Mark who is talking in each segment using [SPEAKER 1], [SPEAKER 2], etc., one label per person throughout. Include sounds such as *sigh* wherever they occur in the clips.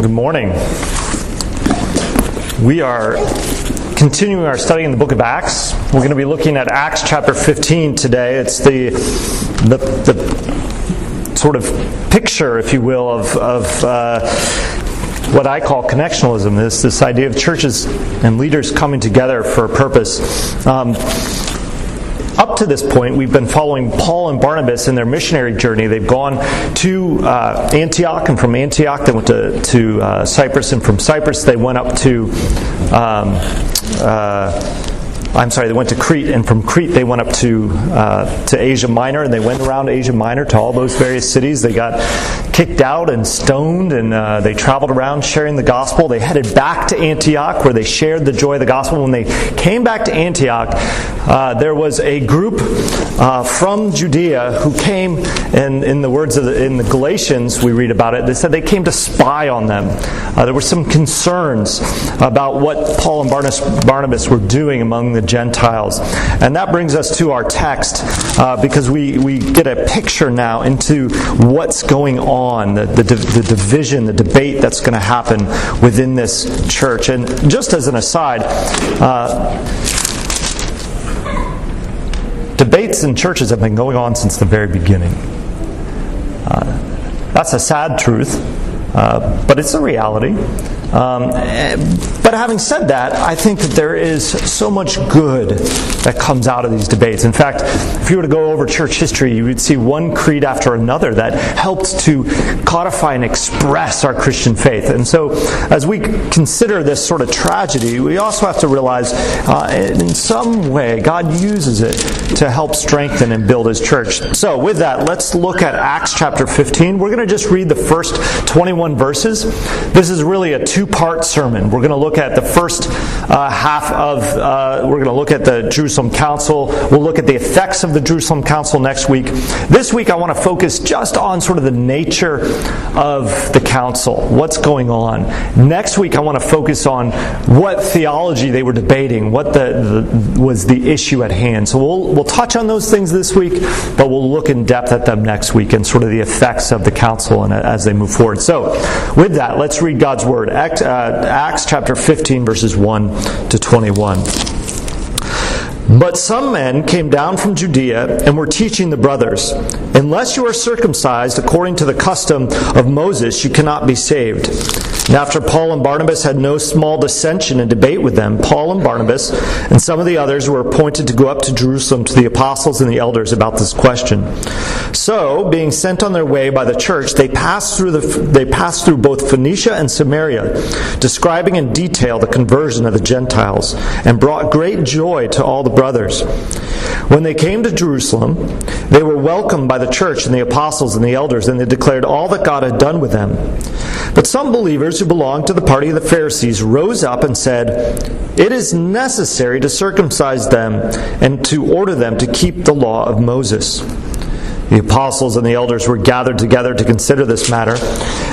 [SPEAKER 1] Good morning. We are continuing our study in the book of Acts. We're going to be looking at Acts chapter 15 today. It's the, the, the sort of picture, if you will, of, of uh, what I call connectionalism, this, this idea of churches and leaders coming together for a purpose. Um, up to this point, we've been following Paul and Barnabas in their missionary journey. They've gone to uh, Antioch, and from Antioch, they went to, to uh, Cyprus, and from Cyprus, they went up to. Um, uh, I'm sorry, they went to Crete, and from Crete they went up to uh, to Asia Minor, and they went around Asia Minor to all those various cities. They got kicked out and stoned, and uh, they traveled around sharing the gospel. They headed back to Antioch, where they shared the joy of the gospel. When they came back to Antioch, uh, there was a group uh, from Judea who came, and in the words of the, in the Galatians, we read about it. They said they came to spy on them. Uh, there were some concerns about what Paul and Barnabas were doing among the Gentiles. And that brings us to our text uh, because we, we get a picture now into what's going on, the, the, the division, the debate that's going to happen within this church. And just as an aside, uh, debates in churches have been going on since the very beginning. Uh, that's a sad truth, uh, but it's a reality. Um, but having said that, I think that there is so much good that comes out of these debates. In fact, if you were to go over church history, you would see one creed after another that helped to codify and express our Christian faith. And so, as we consider this sort of tragedy, we also have to realize uh, in some way God uses it to help strengthen and build His church. So, with that, let's look at Acts chapter 15. We're going to just read the first 21 verses. This is really a two two part sermon. We're going to look at the first uh, half of, uh, we're going to look at the Jerusalem Council. We'll look at the effects of the Jerusalem Council next week. This week, I want to focus just on sort of the nature of the council, what's going on. Next week, I want to focus on what theology they were debating, what the, the was the issue at hand. So we'll, we'll touch on those things this week, but we'll look in depth at them next week and sort of the effects of the council and as they move forward. So, with that, let's read God's word. Acts, uh, Acts chapter 15, verses 1 to 21. But some men came down from Judea and were teaching the brothers, Unless you are circumcised according to the custom of Moses, you cannot be saved. After Paul and Barnabas had no small dissension and debate with them, Paul and Barnabas and some of the others were appointed to go up to Jerusalem to the apostles and the elders about this question. So, being sent on their way by the church, they passed through the, they passed through both Phoenicia and Samaria, describing in detail the conversion of the Gentiles, and brought great joy to all the brothers. When they came to Jerusalem, they were welcomed by the church and the apostles and the elders, and they declared all that God had done with them. But some believers who belonged to the party of the Pharisees rose up and said, It is necessary to circumcise them and to order them to keep the law of Moses. The apostles and the elders were gathered together to consider this matter.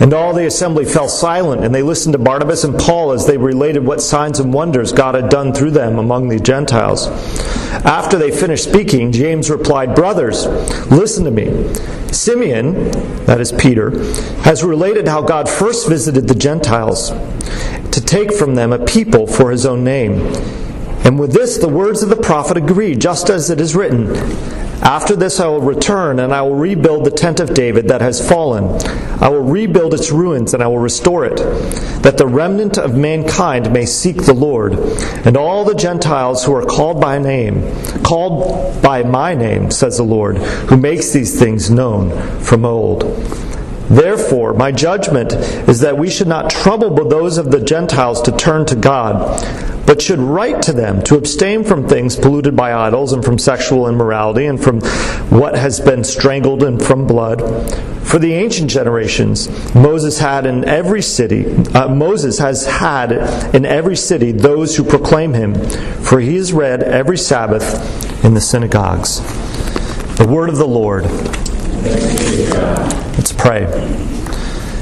[SPEAKER 1] And all the assembly fell silent, and they listened to Barnabas and Paul as they related what signs and wonders God had done through them among the Gentiles. After they finished speaking, James replied, Brothers, listen to me. Simeon, that is Peter, has related how God first visited the Gentiles to take from them a people for his own name. And with this, the words of the prophet agree, just as it is written After this I will return, and I will rebuild the tent of David that has fallen. I will rebuild its ruins, and I will restore it, that the remnant of mankind may seek the Lord, and all the Gentiles who are called by name, called by my name, says the Lord, who makes these things known from old. Therefore, my judgment is that we should not trouble those of the Gentiles to turn to God, but should write to them to abstain from things polluted by idols and from sexual immorality and from what has been strangled and from blood. For the ancient generations, Moses had in every city, uh, Moses has had in every city those who proclaim him, for he is read every Sabbath in the synagogues. The word of the Lord. Let's pray.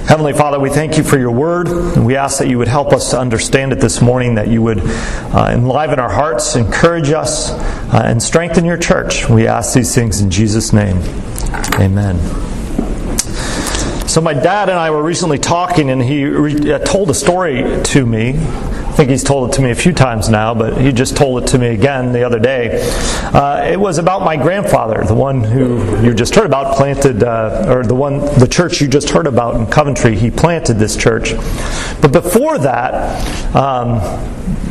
[SPEAKER 1] Heavenly Father, we thank you for your word, and we ask that you would help us to understand it this morning, that you would uh, enliven our hearts, encourage us, uh, and strengthen your church. We ask these things in Jesus' name. Amen. So, my dad and I were recently talking, and he re- uh, told a story to me. I think he's told it to me a few times now, but he just told it to me again the other day. Uh, it was about my grandfather, the one who you just heard about, planted, uh, or the one, the church you just heard about in Coventry. He planted this church. But before that, um,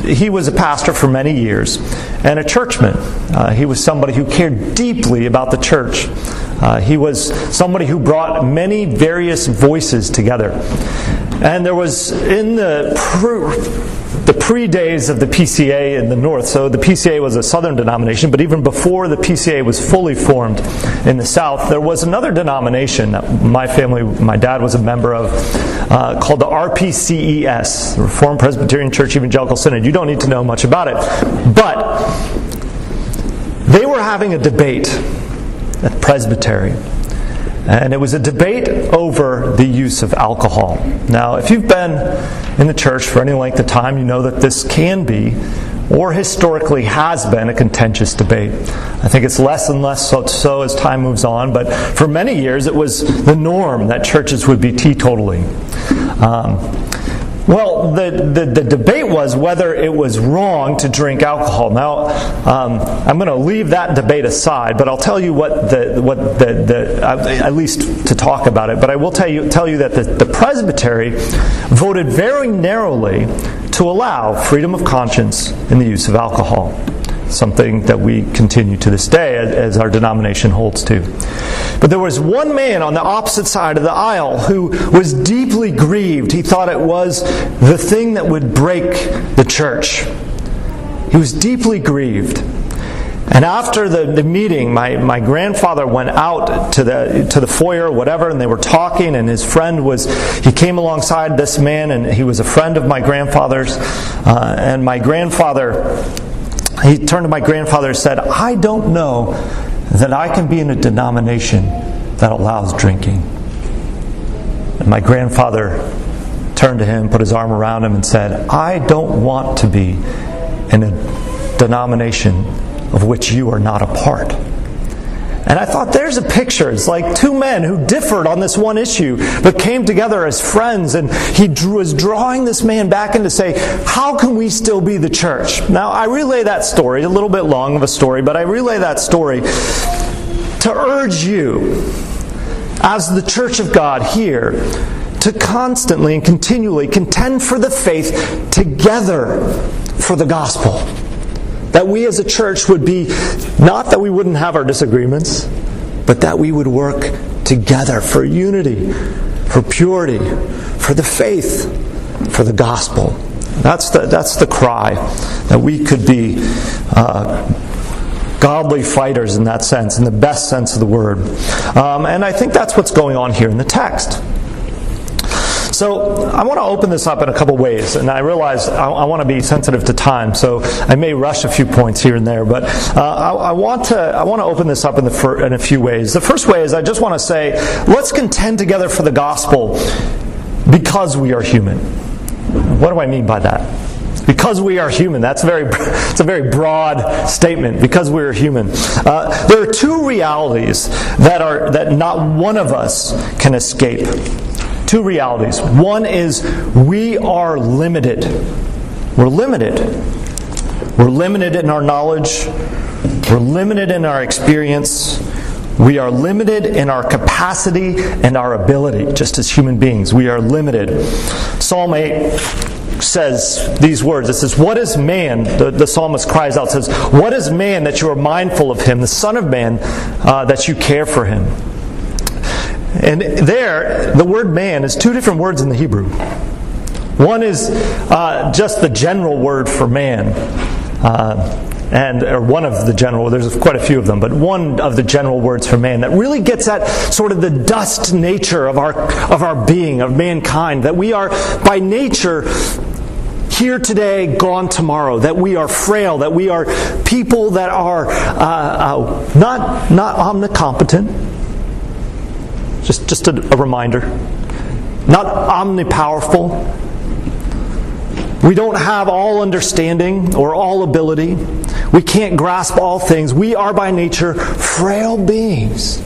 [SPEAKER 1] he was a pastor for many years and a churchman. Uh, he was somebody who cared deeply about the church. Uh, he was somebody who brought many various voices together. And there was in the pre, the pre days of the PCA in the north, so the PCA was a southern denomination, but even before the PCA was fully formed in the south, there was another denomination that my family, my dad was a member of, uh, called the RPCES, the Reformed Presbyterian Church Evangelical Synod. You don't need to know much about it. But they were having a debate at Presbytery. And it was a debate over the use of alcohol. Now, if you've been in the church for any length of time, you know that this can be, or historically has been, a contentious debate. I think it's less and less so, so as time moves on, but for many years it was the norm that churches would be teetotaling. Um, well, the, the, the, debate was whether it was wrong to drink alcohol. Now, um, I'm going to leave that debate aside, but I'll tell you what the, what the, the at least to talk about it, but I will tell you, tell you that the, the presbytery voted very narrowly to allow freedom of conscience in the use of alcohol something that we continue to this day as our denomination holds to. But there was one man on the opposite side of the aisle who was deeply grieved. He thought it was the thing that would break the church. He was deeply grieved. And after the, the meeting, my, my grandfather went out to the, to the foyer, whatever, and they were talking, and his friend was, he came alongside this man, and he was a friend of my grandfather's. Uh, and my grandfather he turned to my grandfather and said, I don't know that I can be in a denomination that allows drinking. And my grandfather turned to him, put his arm around him, and said, I don't want to be in a denomination of which you are not a part. And I thought, there's a picture. It's like two men who differed on this one issue, but came together as friends. And he was drawing this man back in to say, how can we still be the church? Now, I relay that story, a little bit long of a story, but I relay that story to urge you, as the church of God here, to constantly and continually contend for the faith together for the gospel. That we as a church would be, not that we wouldn't have our disagreements, but that we would work together for unity, for purity, for the faith, for the gospel. That's the, that's the cry, that we could be uh, godly fighters in that sense, in the best sense of the word. Um, and I think that's what's going on here in the text. So I want to open this up in a couple ways, and I realize I, I, want to be sensitive to time, so I may rush a few points here and there. But uh, I, I, want to I want to open this up in, the fir- in a few ways. The first way is I just want to say, let's contend together for the gospel because we are human. What do I mean by that? because we are human. That's very, it's a very broad statement. Because we are human, uh, there are two realities that are that not one of us can escape two realities. One is we are limited. We're limited. We're limited in our knowledge. We're limited in our experience. We are limited in our capacity and our ability, just as human beings. We are limited. Psalm 8 says these words. It says, What is man? The, the psalmist cries out, says, What is man that you are mindful of him, the Son of Man, uh, that you care for him? And there, the word man is two different words in the Hebrew. One is uh, just the general word for man. Uh, and or one of the general there's quite a few of them but one of the general words for man that really gets at sort of the dust nature of our of our being of mankind that we are by nature here today, gone tomorrow, that we are frail, that we are people that are uh, uh, not, not omnicompetent. Just, just a, a reminder. Not omnipowerful. We don't have all understanding or all ability. We can't grasp all things. We are by nature frail beings.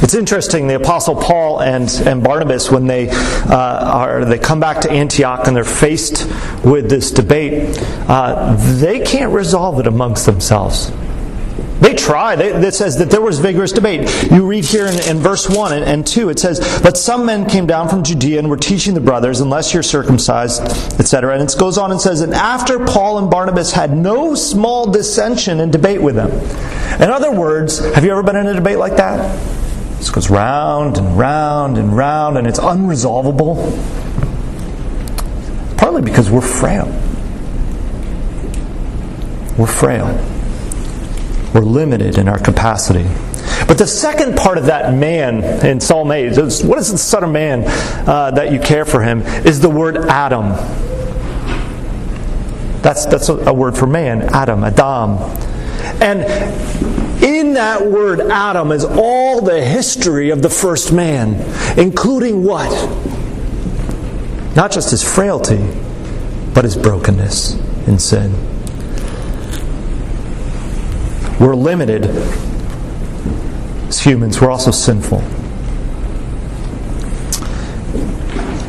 [SPEAKER 1] It's interesting, the Apostle Paul and, and Barnabas, when they, uh, are, they come back to Antioch and they're faced with this debate, uh, they can't resolve it amongst themselves. They try. It says that there was vigorous debate. You read here in, in verse 1 and, and, 2, it says, But some men came down from Judea and were teaching the brothers, unless you're circumcised, etc. And it goes on and says, And after Paul and Barnabas had no small dissension and debate with them. In other words, have you ever been in a debate like that? This goes round and round and round, and it's unresolvable. Partly because we're frail. We're frail. We're limited in our capacity. But the second part of that man in Psalm 8, what is the Son of Man uh, that you care for him, is the word Adam. That's, that's a, a word for man, Adam, Adam. And in that word Adam is all the history of the first man, including what? Not just his frailty, but his brokenness in sin. We're limited as humans, we're also sinful.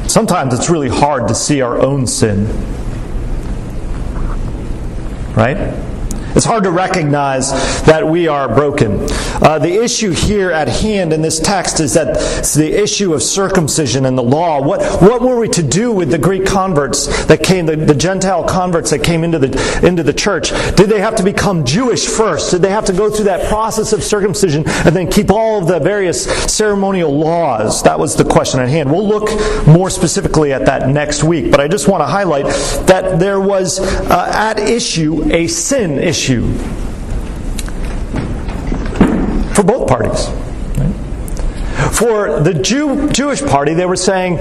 [SPEAKER 1] Sometimes it's really hard to see our own sin. Right? It's hard to recognize that we are broken. Uh, the issue here at hand in this text is that it's the issue of circumcision and the law. What, what were we to do with the Greek converts that came, the, the Gentile converts that came into the, into the church? Did they have to become Jewish first? Did they have to go through that process of circumcision and then keep all of the various ceremonial laws? That was the question at hand. We'll look more specifically at that next week, but I just want to highlight that there was uh, at issue a sin issue issue for both parties. For the Jew, Jewish party, they were saying,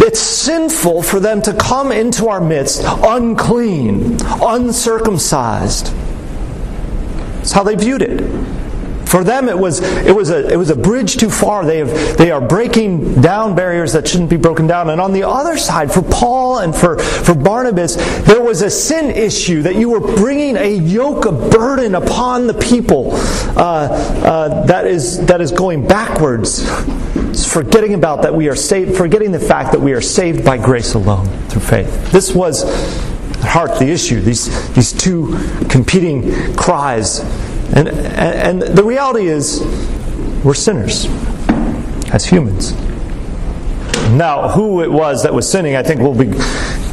[SPEAKER 1] it's sinful for them to come into our midst unclean, uncircumcised. That's how they viewed it. For them, it was, it was, a, it was a bridge too far. They, have, they are breaking down barriers that shouldn't be broken down. And on the other side, for Paul and for, for Barnabas, there was a sin issue that you were bringing a yoke of burden upon the people uh, uh, that, is, that is going backwards. It's forgetting about that we are saved, forgetting the fact that we are saved by grace alone through faith. This was at heart the issue. These, these two competing cries and, and, the reality is, we're sinners as humans. Now, who it was that was sinning, I think will be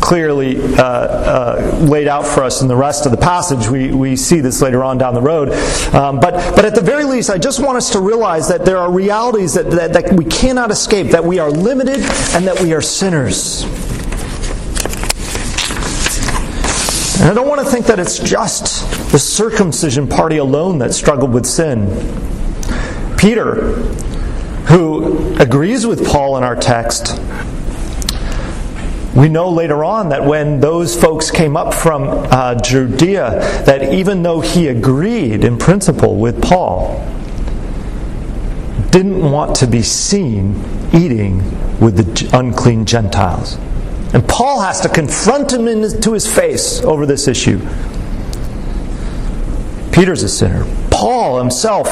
[SPEAKER 1] clearly uh, uh, laid out for us in the rest of the passage. We, we see this later on down the road. Um, but, but at the very least, I just want us to realize that there are realities that, that, that we cannot escape, that we are limited and that we are sinners. And I don't want to think that it's just the circumcision party alone that struggled with sin. Peter, who agrees with Paul in our text, we know later on that when those folks came up from uh, Judea, that even though he agreed in principle with Paul, didn't want to be seen eating with the unclean Gentiles. And Paul has to confront him to his face over this issue. Peter's a sinner. Paul himself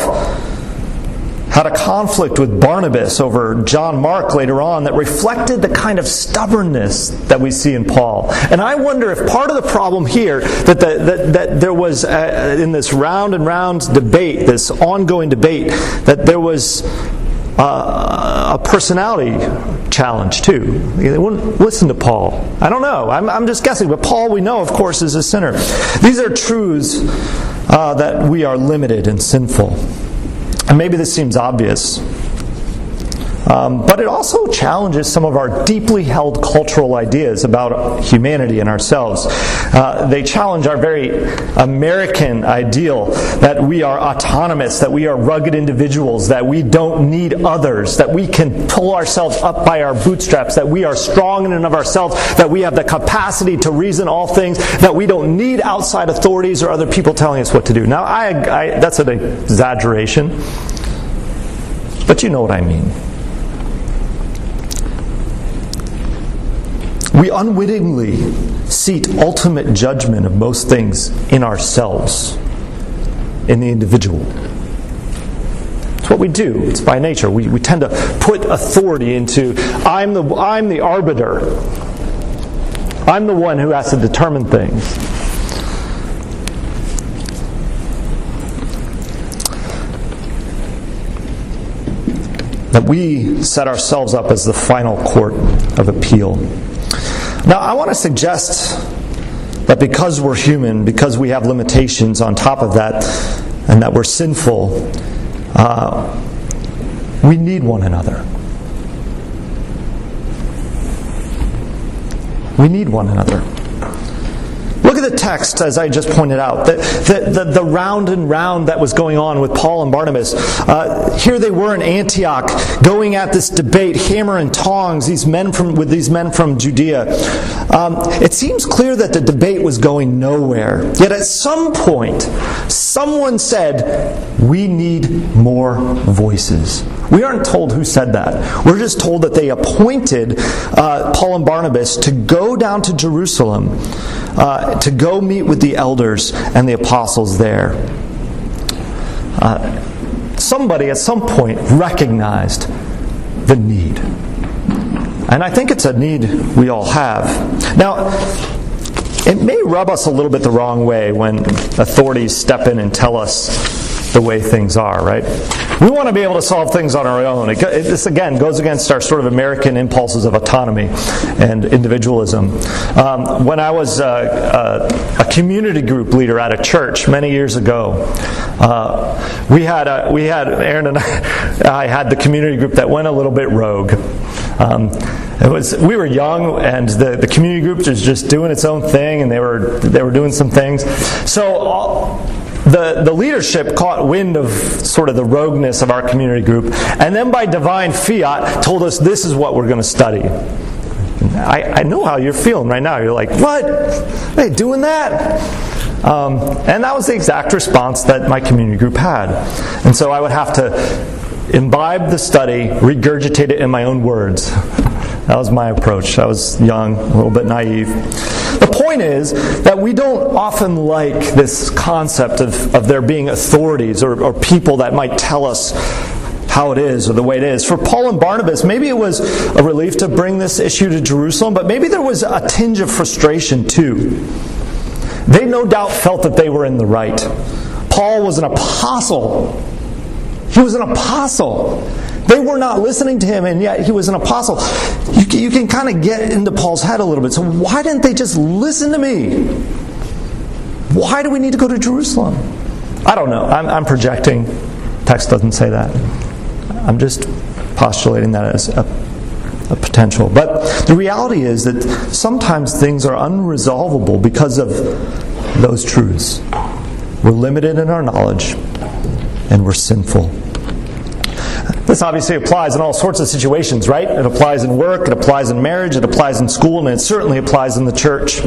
[SPEAKER 1] had a conflict with Barnabas over John Mark later on that reflected the kind of stubbornness that we see in Paul. And I wonder if part of the problem here that, the, that, that there was uh, in this round and round debate, this ongoing debate, that there was uh, a personality challenge too. They wouldn't listen to Paul. I don't know. I'm, I'm just guessing. But Paul, we know, of course, is a sinner. These are truths uh, that we are limited and sinful. And maybe this seems obvious. Um, but it also challenges some of our deeply held cultural ideas about humanity and ourselves. Uh, they challenge our very American ideal that we are autonomous, that we are rugged individuals, that we don't need others, that we can pull ourselves up by our bootstraps, that we are strong in and of ourselves, that we have the capacity to reason all things, that we don't need outside authorities or other people telling us what to do. Now, I, I, that's an exaggeration, but you know what I mean. We unwittingly seat ultimate judgment of most things in ourselves, in the individual. It's what we do. It's by nature. We, we tend to put authority into I'm the, I'm the arbiter. I'm the one who has to determine things. That we set ourselves up as the final court of appeal. Now, I want to suggest that because we're human, because we have limitations on top of that, and that we're sinful, uh, we need one another. We need one another. Text, as I just pointed out, the, the, the, the round and round that was going on with Paul and Barnabas. Uh, here they were in Antioch, going at this debate, hammer and tongs, these men from, with these men from Judea. Um, it seems clear that the debate was going nowhere. Yet at some point, someone said, We need more voices. We aren't told who said that. We're just told that they appointed uh, Paul and Barnabas to go down to Jerusalem uh, to go meet with the elders and the apostles there. Uh, somebody at some point recognized the need. And I think it's a need we all have. Now, it may rub us a little bit the wrong way when authorities step in and tell us the way things are, right? We want to be able to solve things on our own. It, this, again, goes against our sort of American impulses of autonomy and individualism. Um, when I was uh, uh, a community group leader at a church many years ago, uh, we had, a, we had Aaron and I, *laughs* I had the community group that went a little bit rogue. Um, it was we were young and the, the community group was just doing its own thing and they were they were doing some things so all, the, the leadership caught wind of sort of the rogueness of our community group, and then by divine fiat told us this is what we're going to study. I, I know how you're feeling right now. You're like, what? Are they doing that? Um, and that was the exact response that my community group had. And so I would have to imbibe the study, regurgitate it in my own words. That was my approach. I was young, a little bit naive. The point is that we don't often like this concept of, of there being authorities or, or people that might tell us how it is or the way it is. For Paul and Barnabas, maybe it was a relief to bring this issue to Jerusalem, but maybe there was a tinge of frustration too. They no doubt felt that they were in the right. Paul was an apostle. He was an apostle. They were not listening to him, and yet he was an apostle. You, you can kind of get into Paul's head a little bit. So, why didn't they just listen to me? Why do we need to go to Jerusalem? I don't know. I'm, I'm projecting. Text doesn't say that. I'm just postulating that as a, a potential. But the reality is that sometimes things are unresolvable because of those truths. We're limited in our knowledge, and we're sinful. This obviously applies in all sorts of situations, right? It applies in work, it applies in marriage, it applies in school, and it certainly applies in the church.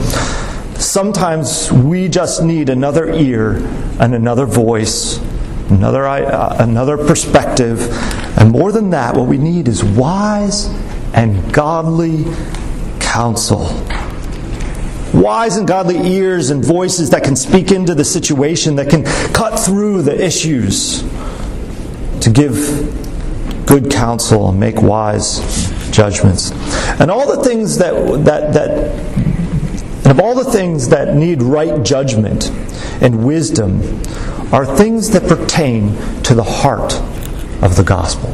[SPEAKER 1] Sometimes we just need another ear and another voice, another, uh, another perspective. And more than that, what we need is wise and godly counsel. Wise and godly ears and voices that can speak into the situation, that can cut through the issues to give good counsel and make wise judgments. And all the things that, that, that and of all the things that need right judgment and wisdom are things that pertain to the heart of the gospel.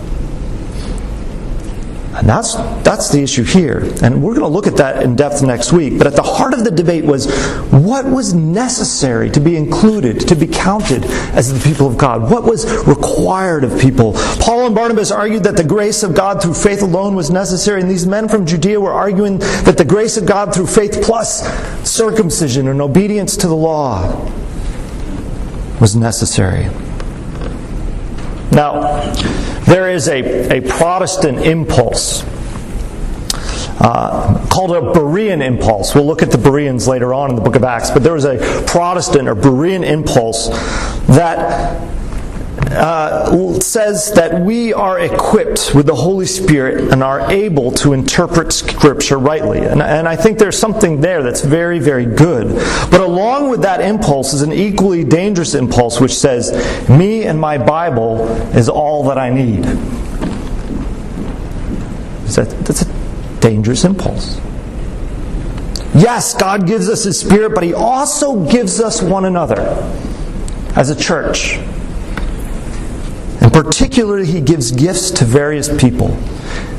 [SPEAKER 1] And that's, that's the issue here. And we're going to look at that in depth next week. But at the heart of the debate was what was necessary to be included, to be counted as the people of God? What was required of people? Paul and Barnabas argued that the grace of God through faith alone was necessary, and these men from Judea were arguing that the grace of God through faith plus circumcision and obedience to the law was necessary. Now, there is a, a Protestant impulse uh, called a Berean impulse. We'll look at the Bereans later on in the book of Acts, but there was a Protestant or Berean impulse that uh, says that we are equipped with the Holy Spirit and are able to interpret Scripture rightly. And, and I think there's something there that's very, very good. But along with that impulse is an equally dangerous impulse which says, Me and my Bible is all that I need. That, that's a dangerous impulse. Yes, God gives us His Spirit, but He also gives us one another as a church. And particularly, he gives gifts to various people.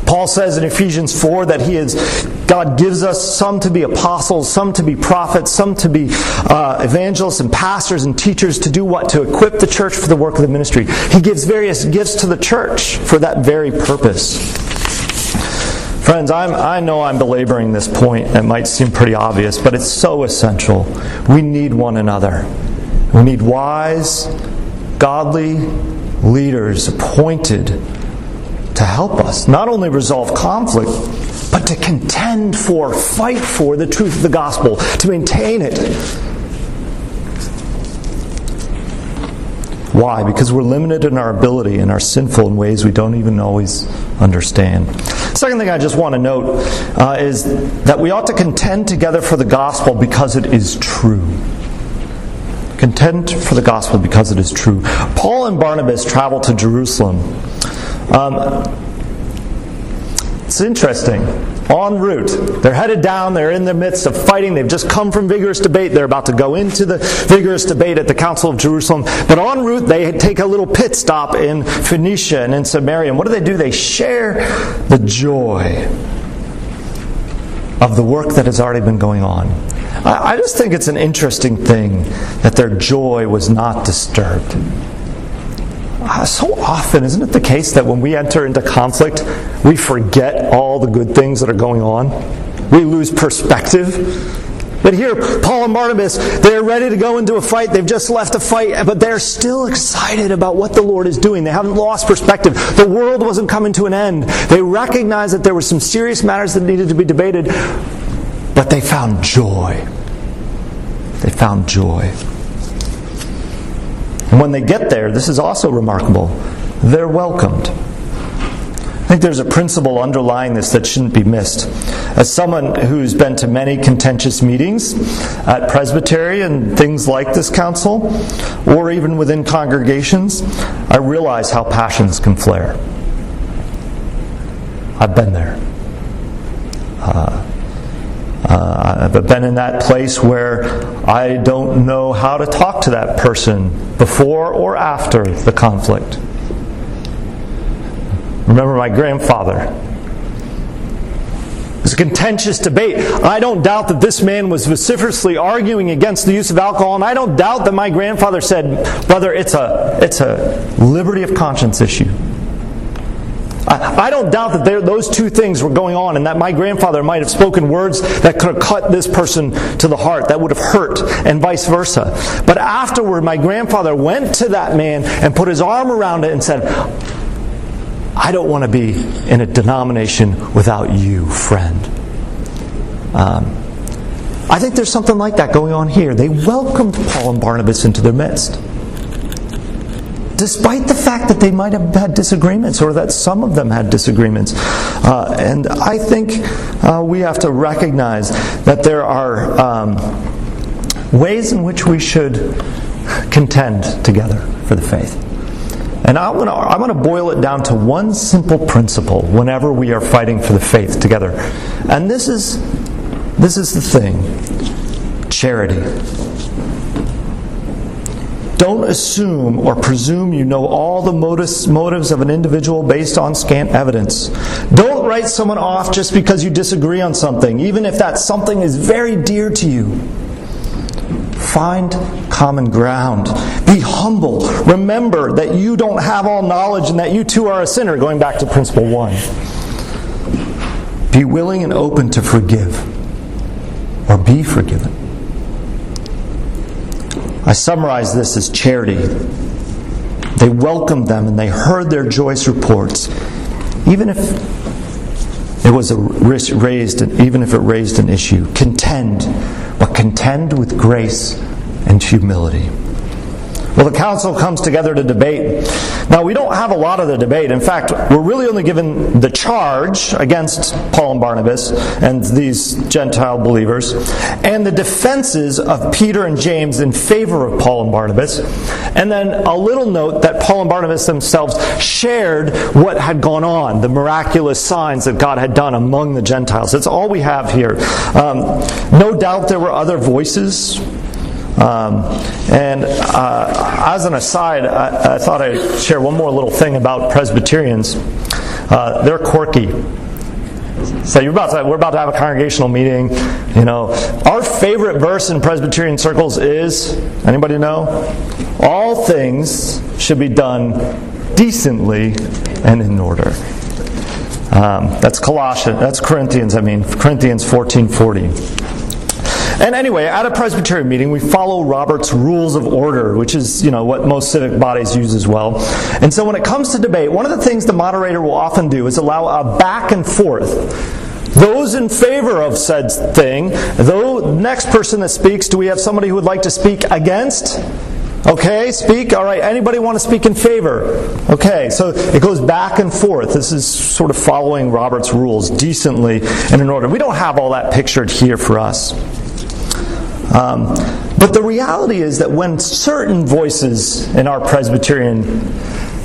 [SPEAKER 1] Paul says in Ephesians 4 that he is, God gives us some to be apostles, some to be prophets, some to be uh, evangelists and pastors and teachers to do what? To equip the church for the work of the ministry. He gives various gifts to the church for that very purpose. Friends, I'm, i know I'm belaboring this point. It might seem pretty obvious, but it's so essential. We need one another. We need wise, godly, leaders appointed to help us not only resolve conflict, but to contend for, fight for the truth of the gospel, to maintain it. Why? Because we're limited in our ability and are sinful in ways we don't even always understand. Second thing I just want to note uh, is that we ought to contend together for the gospel because it is true. Content for the gospel because it is true. Paul and Barnabas travel to Jerusalem. Um, it's interesting. En route, they're headed down, they're in the midst of fighting, they've just come from vigorous debate, they're about to go into the vigorous debate at the Council of Jerusalem. But en route, they take a little pit stop in Phoenicia and in Samaria. And what do they do? They share the joy of the work that has already been going on. I, just think it's an interesting thing that their joy was not disturbed. Uh, so often, isn't it the case that when we enter into conflict, we forget all the good things that are going on? We lose perspective. But here, Paul and Barnabas, they're ready to go into a fight. They've just left a fight, but they're still excited about what the Lord is doing. They haven't lost perspective. The world wasn't coming to an end. They recognized that there were some serious matters that needed to be debated, but they found joy. They found joy. And when they get there, this is also remarkable, they're welcomed. I think there's a principle underlying this that shouldn't be missed. As someone who's been to many contentious meetings at presbytery and things like this council, or even within congregations, I realize how passions can flare. I've been there. Uh, uh, I've been in that place where I don't know how to talk to that person before or after the conflict. Remember my grandfather. It was a contentious debate. I don't doubt that this man was vociferously arguing against the use of alcohol, and I don't doubt that my grandfather said, Brother, it's a, it's a liberty of conscience issue. I, don't doubt that there, those two things were going on and that my grandfather might have spoken words that could have cut this person to the heart, that would have hurt, and vice versa. But afterward, my grandfather went to that man and put his arm around it and said, I don't want to be in a denomination without you, friend. Um, I think there's something like that going on here. They welcomed Paul and Barnabas into their midst despite the fact that they might have had disagreements or that some of them had disagreements. Uh, and I think uh, we have to recognize that there are um, ways in which we should contend together for the faith. And I'm going, to, I'm going to boil it down to one simple principle whenever we are fighting for the faith together. And this is, this is the thing charity. Don't assume or presume you know all the motives, motives of an individual based on scant evidence. Don't write someone off just because you disagree on something, even if that something is very dear to you. Find common ground. Be humble. Remember that you don't have all knowledge and that you too are a sinner, going back to principle one. Be willing and open to forgive or be forgiven. I summarize this as charity. They welcomed them and they heard their joyous reports, even if it was a raised, even if it raised an issue. Contend, but contend with grace and humility. Well, the council comes together to debate. Now, we don't have a lot of the debate. In fact, we're really only given the charge against Paul and Barnabas and these Gentile believers, and the defenses of Peter and James in favor of Paul and Barnabas, and then a little note that Paul and Barnabas themselves shared what had gone on, the miraculous signs that God had done among the Gentiles. That's all we have here. Um, no doubt there were other voices um, and uh, as an aside, I, I, thought I'd share one more little thing about Presbyterians. Uh, they're quirky. So you're about to, we're about to have a congregational meeting. You know, our favorite verse in Presbyterian circles is anybody know? All things should be done decently and in order. Um, that's Colossians. That's Corinthians. I mean Corinthians fourteen forty. And anyway, at a Presbyterian meeting, we follow Robert's rules of order, which is, you know, what most civic bodies use as well. And so when it comes to debate, one of the things the moderator will often do is allow a back and forth. Those in favor of said thing, the next person that speaks, do we have somebody who would like to speak against? Okay, speak. All right, anybody want to speak in favor? Okay, so it goes back and forth. This is sort of following Robert's rules decently and in order. We don't have all that pictured here for us. Um, but the reality is that when certain voices in our Presbyterian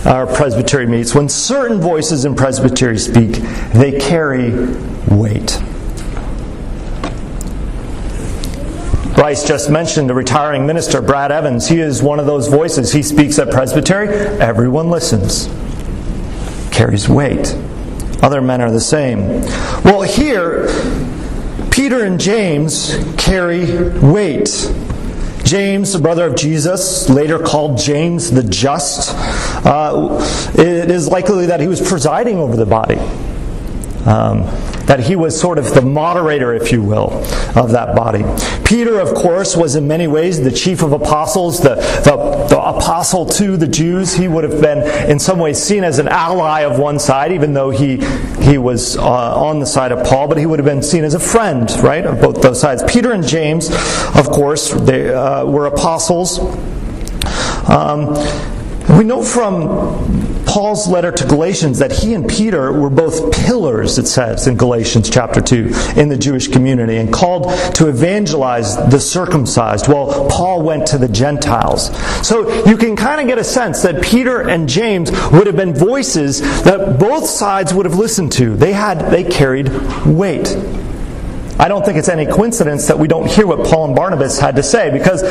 [SPEAKER 1] our Presbyterian meets, when certain voices in Presbytery speak, they carry weight. Bryce just mentioned the retiring minister, Brad Evans. He is one of those voices. He speaks at Presbytery, everyone listens. Carries weight. Other men are the same. Well, here, Peter and James carry weight. James, the brother of Jesus, later called James the Just, uh, it is likely that he was presiding over the body. Um, that he was sort of the moderator, if you will, of that body. Peter, of course, was in many ways the chief of apostles, the, the, the apostle to the Jews. He would have been, in some ways, seen as an ally of one side, even though he, he was uh, on the side of Paul, but he would have been seen as a friend, right, of both those sides. Peter and James, of course, they uh, were apostles. Um, we know from Paul's letter to Galatians that he and Peter were both pillars, it says in Galatians chapter 2, in the Jewish community and called to evangelize the circumcised. Well, Paul went to the Gentiles. So you can kind of get a sense that Peter and James would have been voices that both sides would have listened to. They had, they carried weight. I don't think it's any coincidence that we don't hear what Paul and Barnabas had to say because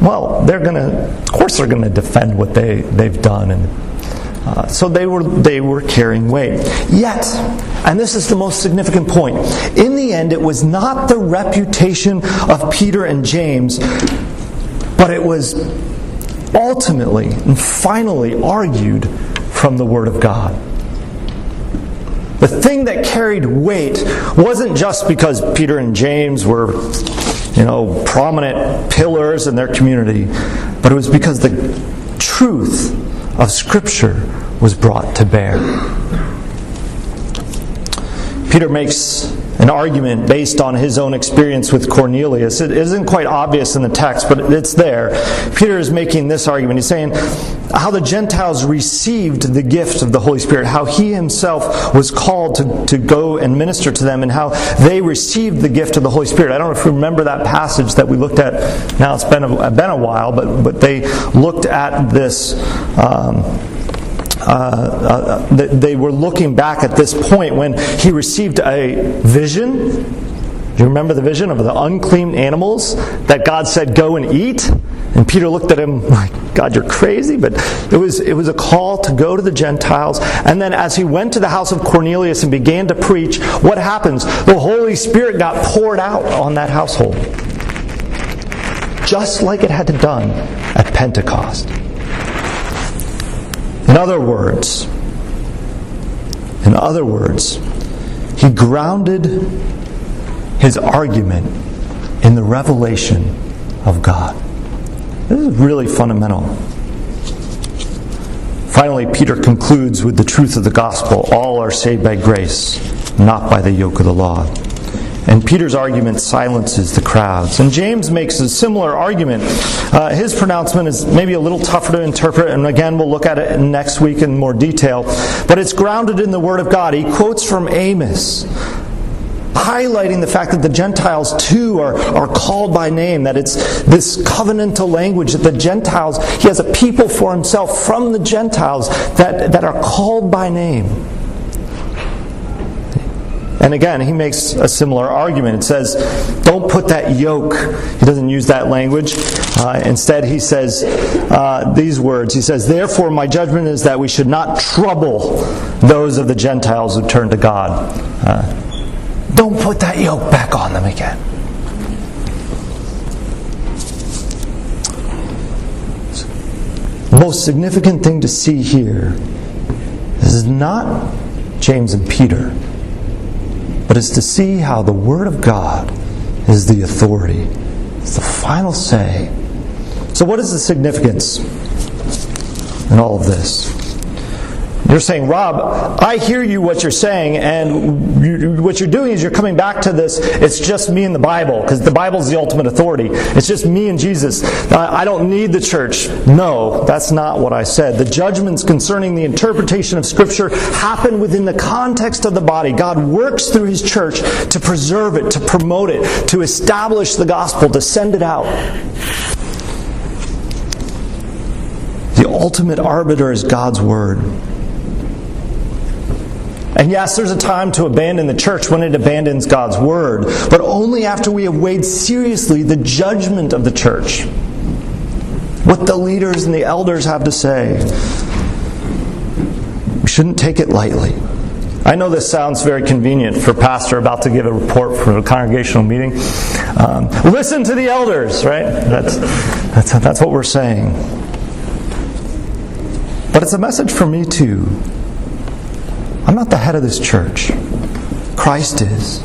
[SPEAKER 1] well, they're going to, of course, they're going to defend what they, they've done and uh, so they were, they were carrying weight. Yet, and this is the most significant point, in the end, it was not the reputation of Peter and James, but it was ultimately and finally argued from the Word of God. The thing that carried weight wasn't just because Peter and James were, you know, prominent pillars in their community, but it was because the truth of Scripture was brought to bear. Peter makes an argument based on his own experience with Cornelius. It isn't quite obvious in the text, but it's there. Peter is making this argument. He's saying how the Gentiles received the gift of the Holy Spirit, how he himself was called to, to go and minister to them, and how they received the gift of the Holy Spirit. I don't know if you remember that passage that we looked at. Now it's been a, been a while, but, but they looked at this. Um, uh, uh, they were looking back at this point when he received a vision Do you remember the vision of the unclean animals that God said, Go and eat? And Peter looked at him like, God, you're crazy. But it was, it was a call to go to the Gentiles. And then as he went to the house of Cornelius and began to preach, what happens? The Holy Spirit got poured out on that household. Just like it had done at Pentecost. In other words, in other words, he grounded his argument in the revelation of God. This is really fundamental. Finally, Peter concludes with the truth of the gospel all are saved by grace, not by the yoke of the law. And Peter's argument silences the crowds. And James makes a similar argument. Uh, his pronouncement is maybe a little tougher to interpret, and again, we'll look at it next week in more detail. But it's grounded in the Word of God. He quotes from Amos highlighting the fact that the Gentiles too are, are called by name, that it's this covenantal language that the Gentiles, he has a people for himself from the Gentiles that, that are called by name. And again, he makes a similar argument. It says, don't put that yoke. He doesn't use that language. Uh, instead, he says uh, these words. He says, Therefore, my judgment is that we should not trouble those of the Gentiles who turn to God. Uh, don't put that yoke back on them again. most significant thing to see here is not James and Peter, but is to see how the Word of God is the authority. It's the final say. So, what is the significance in all of this? You're saying, Rob, I hear you what you're saying, and you, what you're doing is you're coming back to this. It's just me and the Bible, because the Bible is the ultimate authority. It's just me and Jesus. I don't need the church. No, that's not what I said. The judgments concerning the interpretation of Scripture happen within the context of the body. God works through His church to preserve it, to promote it, to establish the gospel, to send it out. The ultimate arbiter is God's Word. And yes, there's a time to abandon the church when it abandons God's word, but only after we have weighed seriously the judgment of the church. What the leaders and the elders have to say. We shouldn't take it lightly. I know this sounds very convenient for a pastor about to give a report for a congregational meeting. Um, listen to the elders, right? That's, that's, that's what we're saying. But it's a message for me too. I'm not the head of this church. Christ is.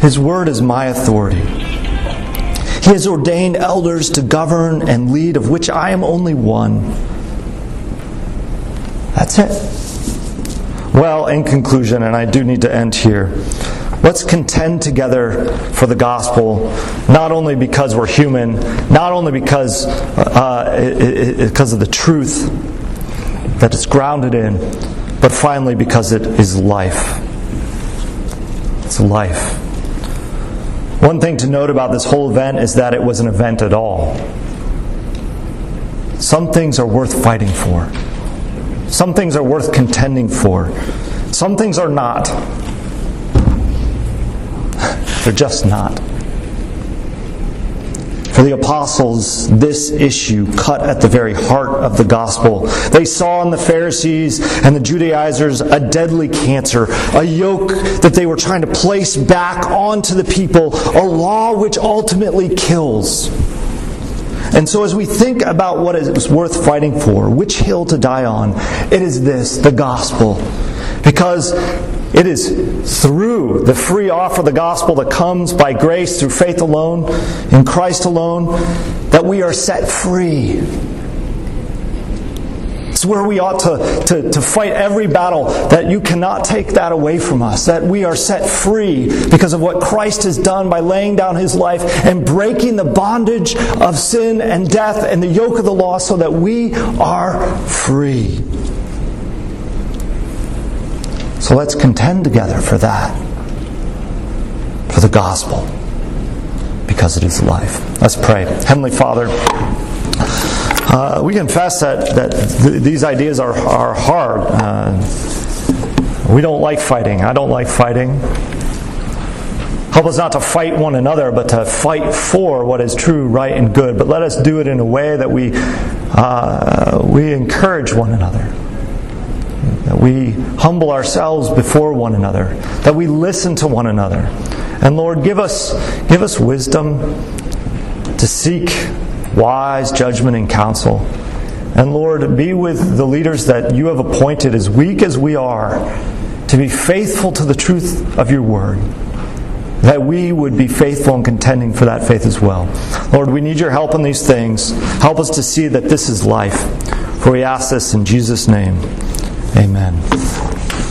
[SPEAKER 1] His word is my authority. He has ordained elders to govern and lead, of which I am only one. That's it. Well, in conclusion, and I do need to end here, let's contend together for the gospel, not only because we're human, not only because, uh, it, it, because of the truth that it's grounded in, but finally because it is life. It's life. One thing to note about this whole event is that it was an event at all. Some things are worth fighting for. Some things are worth contending for. Some things are not. *laughs* They're just not. For the apostles, this issue cut at the very heart of the gospel. They saw in the Pharisees and the Judaizers a deadly cancer, a yoke that they were trying to place back onto the people, a law which ultimately kills. And so, as we think about what is worth fighting for, which hill to die on, it is this the gospel. Because it is through the free offer, of the gospel that comes by grace through faith alone, in Christ alone, that we are set free. It's where we ought to, to, to fight every battle, that you cannot take that away from us, that we are set free because of what Christ has done by laying down his life and breaking the bondage of sin and death and the yoke of the law so that we are free. So let's contend together for that, for the gospel, because it is life. Let's pray. Heavenly Father, uh, we confess that, that th- these ideas are, are hard. Uh, we don't like fighting. I don't like fighting. Help us not to fight one another, but to fight for what is true, right, and good. But let us do it in a way that we, uh, we encourage one another, that we humble ourselves before one another, that we listen to one another. And Lord, give us, give us wisdom to seek wise judgment and counsel. And Lord, be with the leaders that you have appointed, as weak as we are, to be faithful to the truth of your word that we would be faithful and contending for that faith as well. Lord, we need your help in these things. Help us to see that this is life. For we ask this in Jesus' name. Amen.